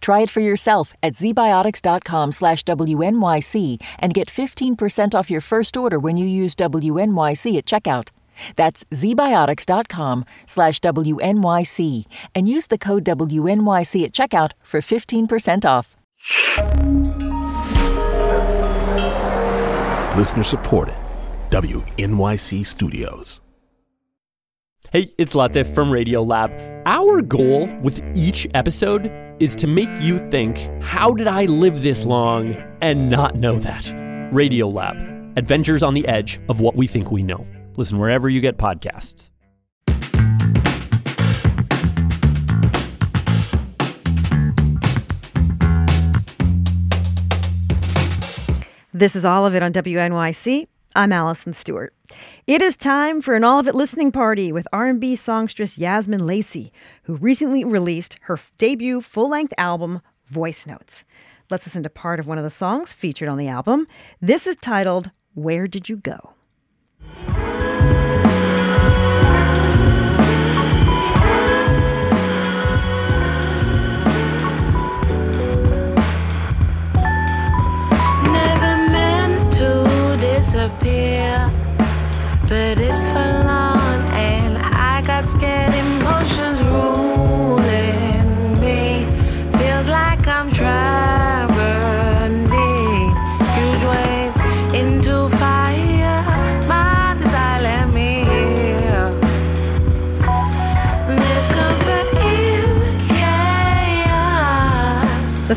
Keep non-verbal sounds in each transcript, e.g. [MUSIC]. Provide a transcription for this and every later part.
Try it for yourself at zbiotics.com slash WNYC and get 15% off your first order when you use WNYC at checkout. That's zbiotics.com slash WNYC and use the code WNYC at checkout for 15% off. Listener supported. WNYC Studios. Hey, it's Latif from Radiolab. Our goal with each episode is to make you think, how did I live this long and not know that? Radiolab, adventures on the edge of what we think we know. Listen wherever you get podcasts. This is all of it on WNYC. I'm Allison Stewart. It is time for an all of it listening party with R&B songstress Yazmin Lacey, who recently released her debut full-length album Voice Notes. Let's listen to part of one of the songs featured on the album. This is titled Where Did You Go?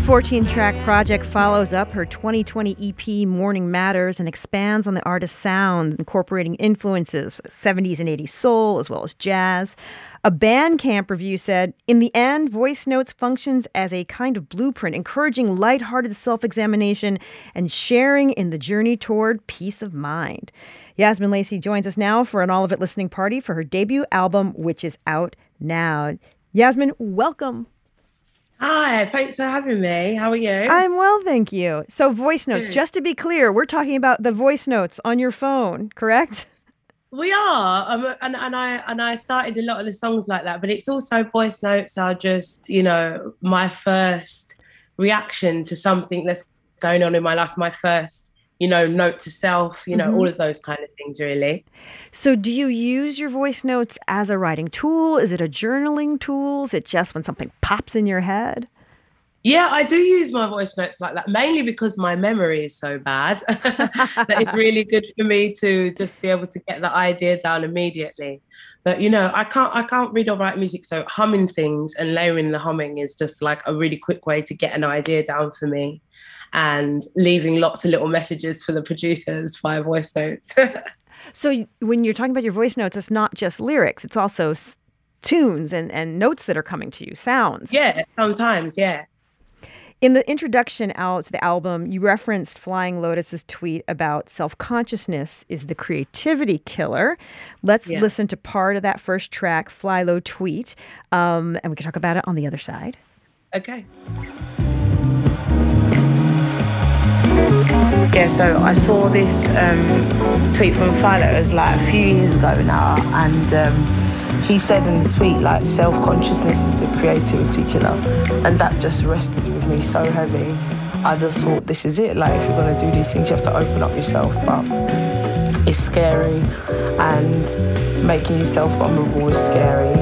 14 track project follows up her 2020 EP Morning Matters and expands on the artist's sound, incorporating influences 70s and 80s soul as well as jazz. A Bandcamp review said, In the end, Voice Notes functions as a kind of blueprint, encouraging lighthearted self examination and sharing in the journey toward peace of mind. Yazmin Lacey joins us now for an all of it listening party for her debut album, which is out now. Yazmin, welcome. Hi, thanks for having me. How are you? I'm well, thank you. So, voice notes, just to be clear, we're talking about the voice notes on your phone, correct? we are, um, and and I and I started a lot of the songs like that, but it's also voice notes are just you know my first reaction to something that's going on in my life, my first you know note to self, you know Mhm. all of those kind of things really. So, do you use your voice notes as a writing tool? Is it a journaling tool? Is it just when something pops in your head? Yeah, I do use my voice notes like that, mainly because my memory is so bad [LAUGHS] that it's really [LAUGHS] good for me to just be able to get the idea down immediately. But you know, I can't I can't read or write music, so humming things and layering the humming is just like a really quick way to get an idea down for me. And leaving lots of little messages for the producers via voice notes. [LAUGHS] So, when you're talking about your voice notes, it's not just lyrics, it's also s- tunes and, and notes that are coming to you, sounds. yeah, sometimes, yeah. In the introduction out to the album, you referenced Flying Lotus's tweet about self consciousness is the creativity killer. Let's Yeah. listen to part of that first track, FlyLo tweet, um, and we can talk about it on the other side. Okay. Yeah, so I saw this um, tweet from FlyLo, it was like a few years ago now, and um, he said in the tweet, like, self consciousness is the creativity killer. And that just rested with me so heavy. I just thought, this is it. Like, if you're going to do these things, you have to open up yourself. But it's scary, and making yourself vulnerable is scary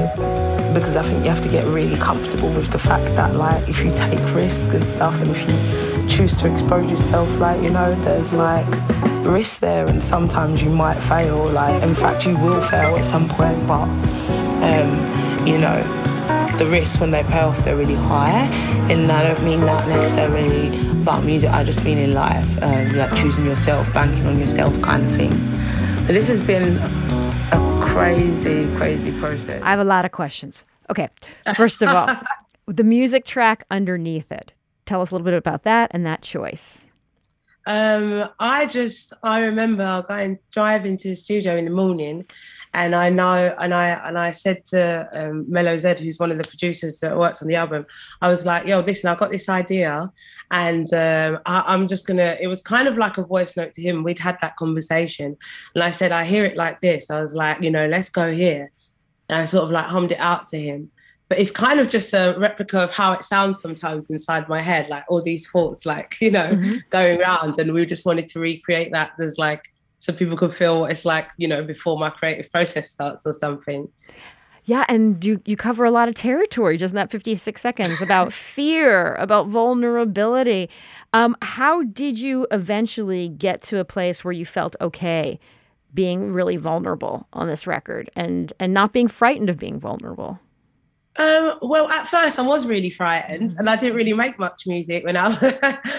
because I think you have to get really comfortable with the fact that like if you take risks and stuff and if you choose to expose yourself like you know there's like risk there and sometimes you might fail like in fact you will fail at some point but um you know the risks when they pay off they're really high and I don't mean that necessarily about music I just mean in life um, like choosing yourself banking on yourself kind of thing but this has been a crazy crazy process I have a lot of questions. Okay, first of all, [LAUGHS] the music track underneath it. Tell us a little bit about that and that choice. um, I just I remember going driving to the studio in the morning, and I know and I and I said to um, Melo-Zed, who's one of the producers that worked on the album, I was like, "Yo, listen, I got this idea, and um, I, I'm just gonna." It was kind of like a voice note to him. We'd had that conversation, and I said, "I hear it like this." I was like, "You know, let's go here," and I sort of like hummed it out to him but it's kind of just a replica of how it sounds sometimes inside my head, like all these thoughts, like [LAUGHS] you know, mm-hmm. going around. And we just wanted to recreate that. There's like so people could feel what it's like, you know, before my creative process starts or something. Yeah, and you you cover a lot of territory just in that 56 seconds about [LAUGHS] fear, about vulnerability. Um, how did you eventually get to a place where you felt okay being really vulnerable on this record and and not being frightened of being vulnerable? Um, well, at first I was really frightened, and I didn't really make much music when I.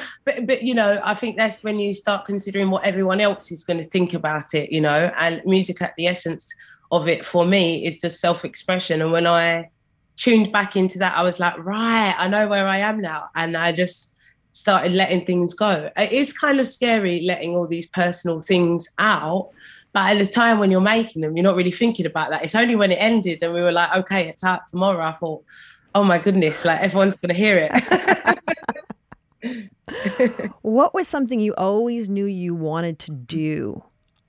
[LAUGHS] but, but you know, I think that's when you start considering what everyone else is going to think about it. You know, and music at the essence of it for me is just self-expression. And when I tuned back into that, I was like, right, I know where I am now, and I just started letting things go. It is kind of scary letting all these personal things out but at the time when you're making them, you're not really thinking about that. It's only when it ended and we were like, okay, it's out tomorrow. I thought, oh my goodness, like everyone's going to hear it. [LAUGHS] what was something you always knew you wanted to do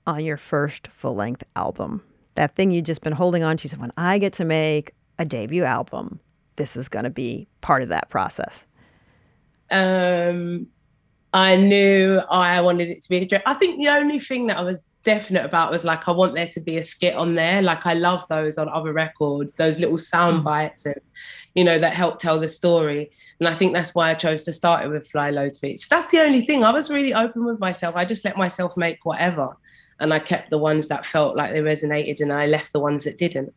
on your first full length album? That thing you'd just been holding on to. So when I get to make a debut album, this is going to be part of that process. Um, I knew I wanted it to be a dress. I think the only thing that I was definite about was like I want there to be a skit on there. Like I love those on other records, those little sound mm. bites and you know that help tell the story. And I think that's why I chose to start it with FlyLo's Beats. That's the only thing. I was really open with myself. I just let myself make whatever. And I kept the ones that felt like they resonated and I left the ones that didn't.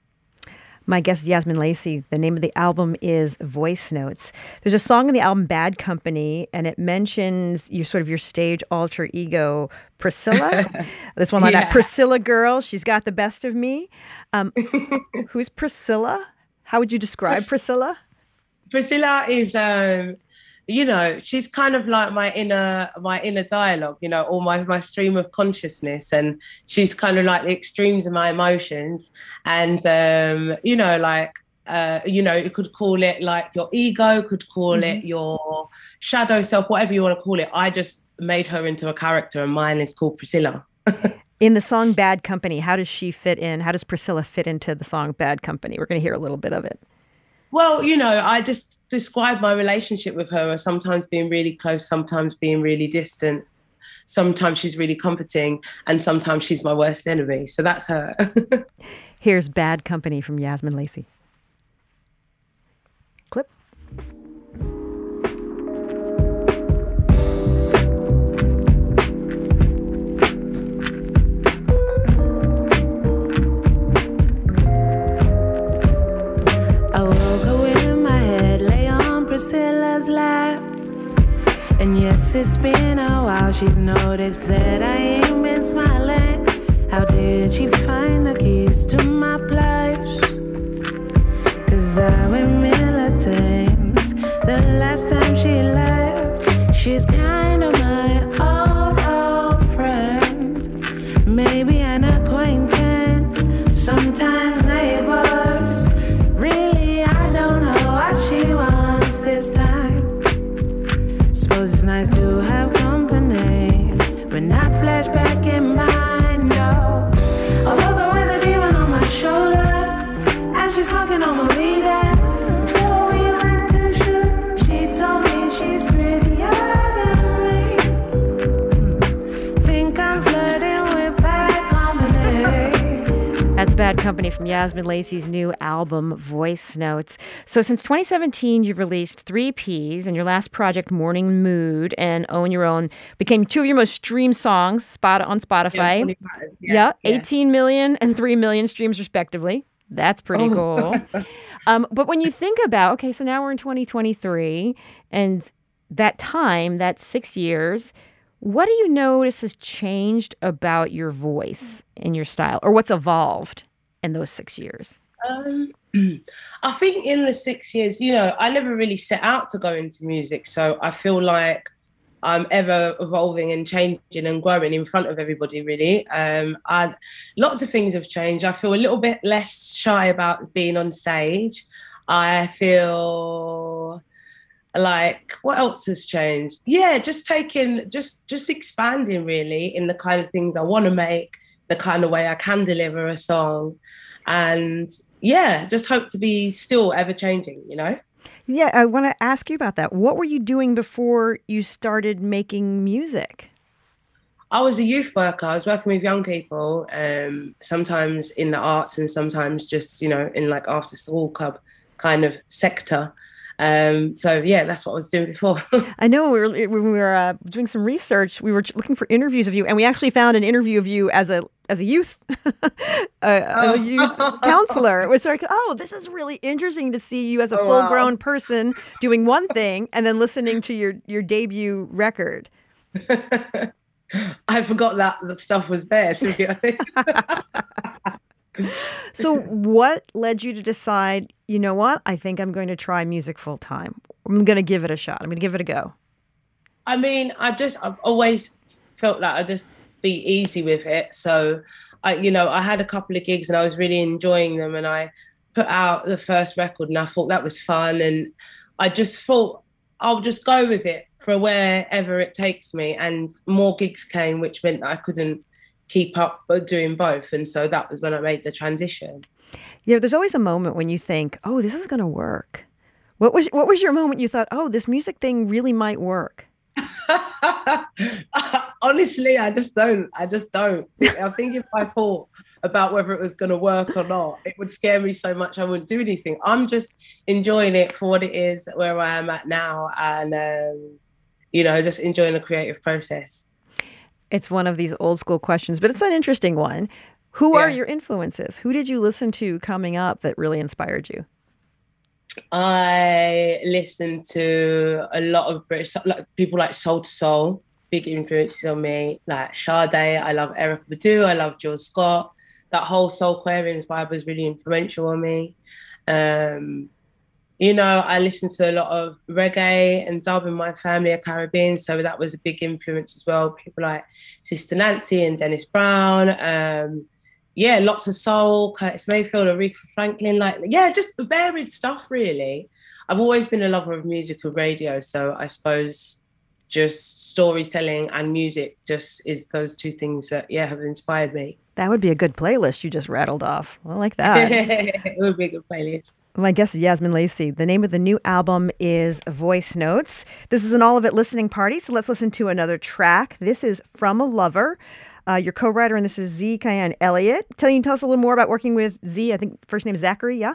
My guest is Yazmin Lacey. The name of the album is Voice Notes. There's a song in the album Bad Company, and it mentions your sort of your stage alter ego, Priscilla. [LAUGHS] this one like yeah. that Priscilla girl. She's got the best of me. Um, [LAUGHS] who's Priscilla? How would you describe Pris- Priscilla? Priscilla is um, you know she's kind of like my inner my inner dialogue you know or my, my stream of consciousness and she's kind of like the extremes of my emotions and um you know like uh, you know, you could call it like your ego, could call mm-hmm. it your shadow self, whatever you want to call it. I just made her into a character, and mine is called Priscilla. [LAUGHS] in the song Bad Company, how does she fit in? How does Priscilla fit into the song Bad Company? We're going to hear a little bit of it. Well, you know, I just describe my relationship with her as sometimes being really close, sometimes being really distant. Sometimes she's really comforting, and sometimes she's my worst enemy. So that's her. [LAUGHS] Here's Bad Company from Yazmin Lacey. Priscilla's lap. And yes, it's been a while, she's noticed that I ain't been smiling. How did she find the keys to my place? Cause I'm a militant. The last time she left, she's kind of my old, old friend. Maybe an acquaintance, sometimes Company from Yazmin Lacey's new album, Voice Notes. So, since 2017, you've released three EPs, and your last project, Morning Mood, and On Your Own became two of your most streamed songs spot on Spotify. Yeah, yeah, yeah, 18 million and 3 million streams, respectively. That's pretty oh. cool. [LAUGHS] um, but when you think about, okay, so now we're in 2023, and that time, that six years, what do you notice has changed about your voice and your style, or what's evolved? In those six years? Um, [CLEARS THROAT] I think in the six years, you know, I never really set out to go into music. So I feel like I'm ever evolving and changing and growing in front of everybody. Really, um, I, lots of things have changed. I feel a little bit less shy about being on stage. I feel like what else has changed? Yeah, just taking, just just expanding really in the kind of things I want to make, the kind of way I can deliver a song, and yeah, just hope to be still ever changing. You know. Yeah, I want to ask you about that. What were you doing before you started making music? I was a youth worker. I was working with young people, um, sometimes in the arts and sometimes just, you know, in like after school club kind of sector. Um, so yeah, that's what I was doing before. [LAUGHS] I know we were when we were uh, doing some research, we were looking for interviews of you, and we actually found an interview of you as a as a youth [LAUGHS] a youth counselor. It was like, oh, this is really interesting to see you as a oh, full grown wow. person doing one thing and then listening to your your debut record. [LAUGHS] I forgot that the stuff was there. To be honest so, what led you to decide, you know what? I think I'm going to try music full time. I'm going to give it a shot. I'm going to give it a go. I mean, I just, I've always felt like I'd just be easy with it. So, I, you know, I had a couple of gigs and I was really enjoying them. And I put out the first record and I thought that was fun. And I just thought I'll just go with it for wherever it takes me. And more gigs came, which meant I couldn't keep up doing both. And so that was when I made the transition. Yeah, there's always a moment when you think, "Oh, this is going to work." What was what was your moment you thought, "Oh, this music thing really might work"? [LAUGHS] Honestly, I just don't. I just don't. I think if I thought about whether it was going to work or not, it would scare me so much I wouldn't do anything. I'm just enjoying it for what it is, where I am at now, and um, you know, just enjoying the creative process. It's one of these old school questions, but it's an interesting one. Who yeah. are your influences? Who did you listen to coming up that really inspired you? I listened to a lot of British like people like Soul II Soul, big influences on me. Like Sade, I love Erykah Badu, I love Jill Scott. That whole Soulquarians vibe was really influential on me. Um, you know, I listened to a lot of reggae and dub in my family are Caribbean, so that was a big influence as well. People like Sister Nancy and Dennis Brown. Um, yeah, lots of soul, Curtis Mayfield, Aretha Franklin, like yeah, just varied stuff really. I've always been a lover of music and radio, so I suppose just storytelling and music just is those two things that yeah have inspired me. That would be a good playlist you just rattled off. I like that. [LAUGHS] it would be a good playlist. My guest is Yazmin Lacey. The name of the new album is Voice Notes. This is an all of it listening party, so let's listen to another track. This is From a Lover. Uh, your co-writer, and this is Z Cayenne Elliott. Tell you tell us a little more about working with Z. I think first name is Zachary. Yeah.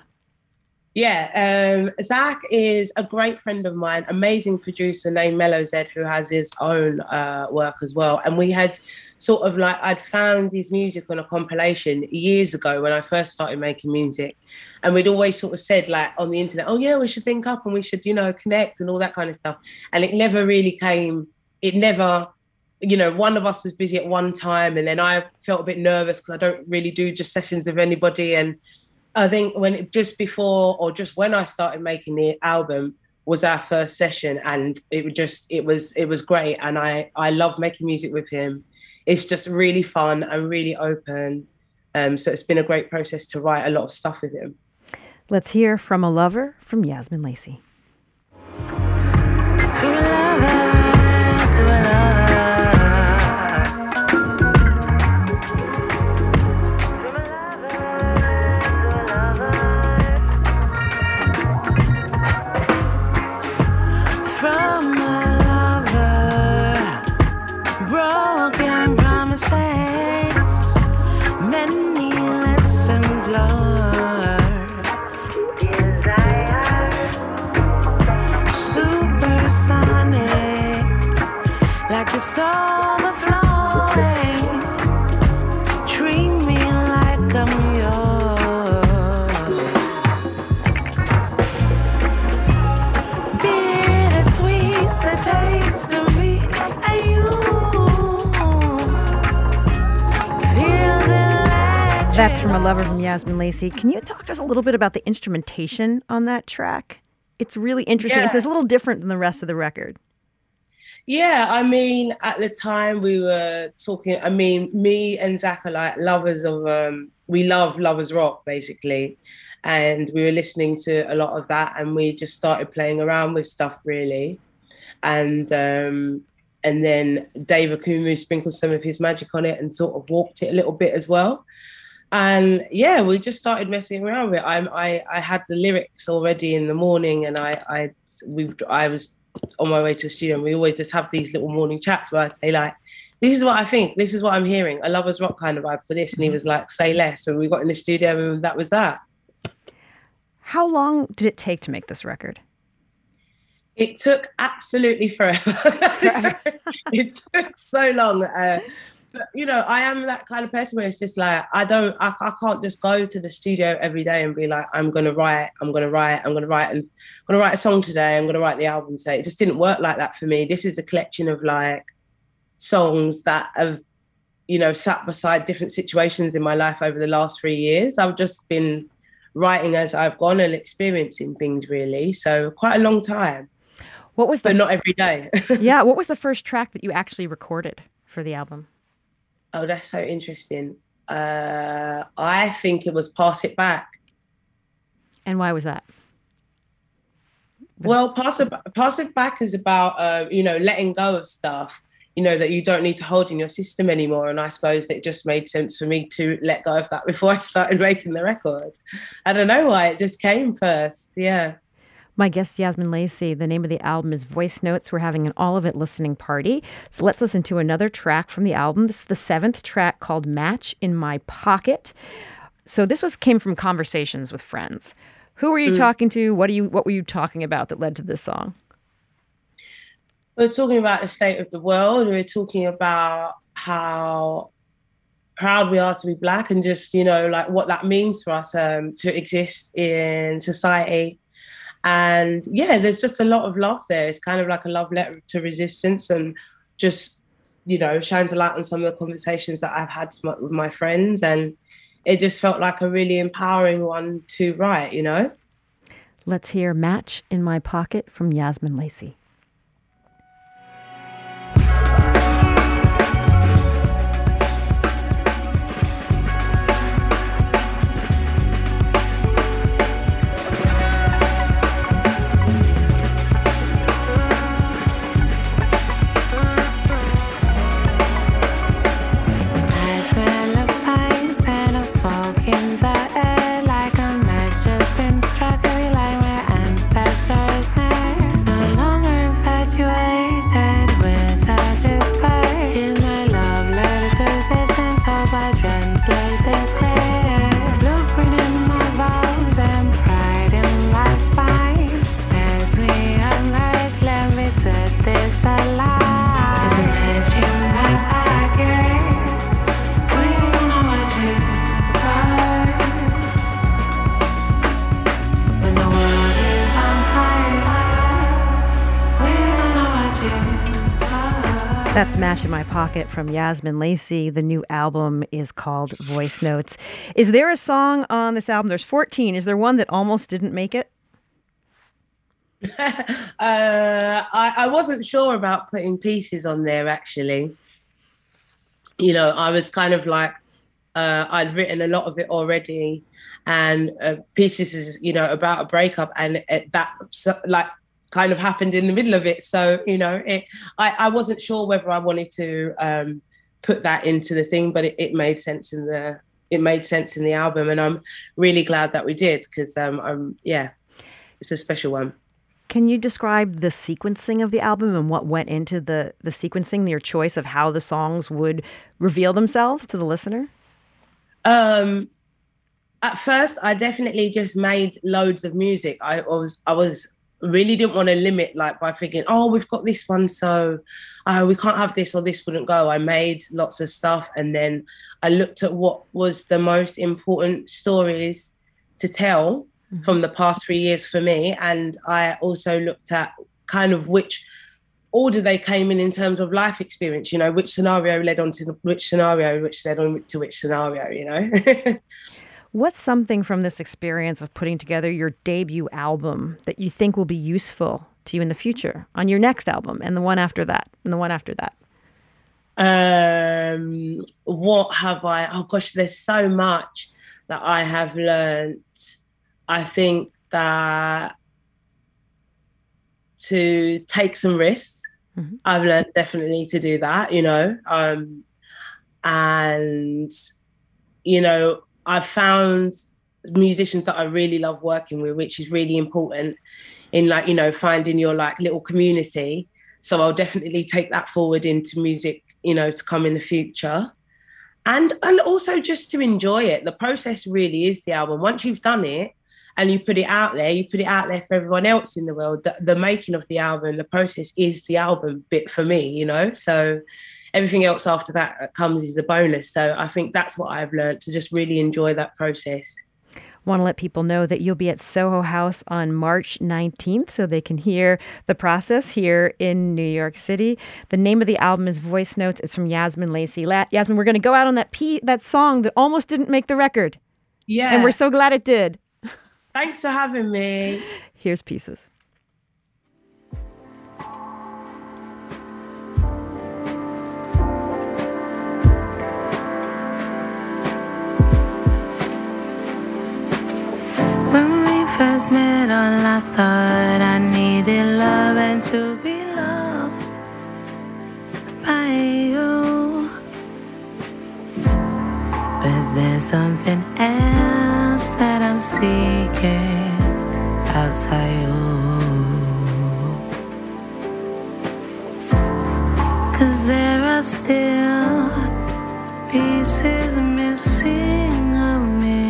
Yeah, um, Zach is a great friend of mine, amazing producer named Melo-Zed, who has his own uh, work as well. And we had sort of like, I'd found his music on a compilation years ago when I first started making music. And we'd always sort of said, like, on the internet, oh, yeah, we should think up and we should, you know, connect and all that kind of stuff. And it never really came, it never you know, one of us was busy at one time, and then I felt a bit nervous because I don't really do just sessions with anybody. And I think when it, just before or just when I started making the album was our first session, and it was just it was it was great, and I I love making music with him. It's just really fun and really open. Um, so it's been a great process to write a lot of stuff with him. Let's hear from a lover from Yazmin Lacey. That's from a lover from Yazmin Lacey. Can you talk to us a little bit about the instrumentation on that track? It's really interesting. Yeah. It's a little different than the rest of the record. Yeah, I mean, at the time we were talking. I mean, me and Zach are like lovers of. Um, we love lovers rock basically, and we were listening to a lot of that, and we just started playing around with stuff really, and um, and then Dave Okumu sprinkled some of his magic on it and sort of warped it a little bit as well. And yeah, we just started messing around with it. I I I had the lyrics already in the morning, and I I we I was on my way to the studio, and we always just have these little morning chats where I say like, "This is what I think. This is what I'm hearing. A lovers rock kind of vibe for this." And he was like, "Say less." And we got in the studio, and that was that. How long did it take to make this record? It took absolutely forever. [LAUGHS] forever. [LAUGHS] it took so long. Uh, but you know, I am that kind of person where it's just like I don't, I, I can't just go to the studio every day and be like, I'm gonna write, I'm gonna write, I'm gonna write, and I'm gonna write a song today. I'm gonna write the album today. It just didn't work like that for me. This is a collection of like songs that have, you know, sat beside different situations in my life over the last three years. I've just been writing as I've gone and experiencing things really. So quite a long time. What was the but not every day. [LAUGHS] yeah. What was the first track that you actually recorded for the album? Oh, that's so interesting. Uh, I think it was Pass It Back. And why was that? well, pass it, pass it back is about uh, you know letting go of stuff you know that you don't need to hold in your system anymore and i suppose it just made sense for me to let go of that [LAUGHS] before i started making the record i don't know why it just came first yeah my guest, Yazmin Lacey, the name of the album is Voice Notes. We're having an all of it listening party. So let's listen to another track from the album. This is the seventh track called Match in My Pocket. So this was came from conversations with friends. Who were you mm. talking to? What are you what were you talking about that led to this song? We're talking about the state of the world. We're talking about how proud we are to be black and just, you know, like what that means for us um, to exist in society and yeah, there's just a lot of love there. It's kind of like a love letter to resistance and just, you know, shines a light on some of the conversations that I've had with my friends. And it just felt like a really empowering one to write, you know? Let's hear Match in My Pocket from Yazmin Lacey. That's Match in My Pocket from Yazmin Lacey. The new album is called Voice Notes. Is there a song on this album? There's 14. Is there one that almost didn't make it? [LAUGHS] uh, I, I wasn't sure about putting pieces on there actually. You know, I was kind of like, uh, I'd written a lot of it already, and uh, pieces is you know about a breakup, and that so, like kind of happened in the middle of it. So, you know, it, I, I wasn't sure whether I wanted to um, put that into the thing, but it, it made sense in the it made sense in the album, and I'm really glad that we did because um, I'm yeah, it's a special one. Can you describe the sequencing of the album and what went into the the sequencing, your choice of how the songs would reveal themselves to the listener? Um, at first, I definitely just made loads of music. I was I was really didn't want to limit like by thinking, oh, we've got this one, so uh, we can't have this or this wouldn't go. I made lots of stuff and then I looked at what was the most important stories to tell mm-hmm. from the past three years for me. And I also looked at kind of which order they came in in terms of life experience, you know, which scenario led on to which scenario, which led on to which scenario, you know. [LAUGHS] What's something from this experience of putting together your debut album that you think will be useful to you in the future on your next album and the one after that and the one after that? Um, what have I? Oh gosh, there's so much that I have learned. I think that to take some risks, mm-hmm. I've learned definitely to do that. You know, um, and you know, I've found musicians that I really love working with, which is really important in like, you know, finding your like little community. So I'll definitely take that forward into music, you know, to come in the future. And and also just to enjoy it. The process really is the album. Once you've done it and you put it out there, you put it out there for everyone else in the world. The, the making of the album, the process is the album bit for me, you know. So everything else after that uh, comes is a bonus. So I think that's what I've learned to just really enjoy that process want to let people know that you'll be at Soho House on March 19th so they can hear the process here in New York City. The name of the album is Voice Notes. It's from Yazmin Lacey. La- Yazmin, we're going to go out on that P- that song that almost didn't make the record. Yeah. And we're so glad it did. Thanks for having me. Here's Pieces. first met, all I thought I needed love and to be loved by you. But there's something else that I'm seeking outside you. Cause there are still pieces missing of me.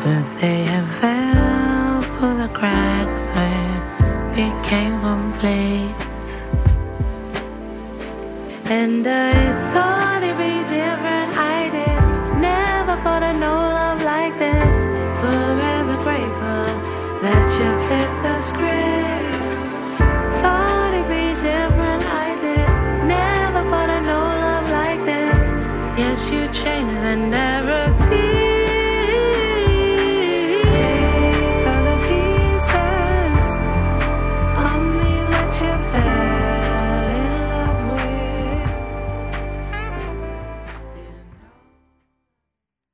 Could they have fell through the cracks when became complete? And I thought thought I'd know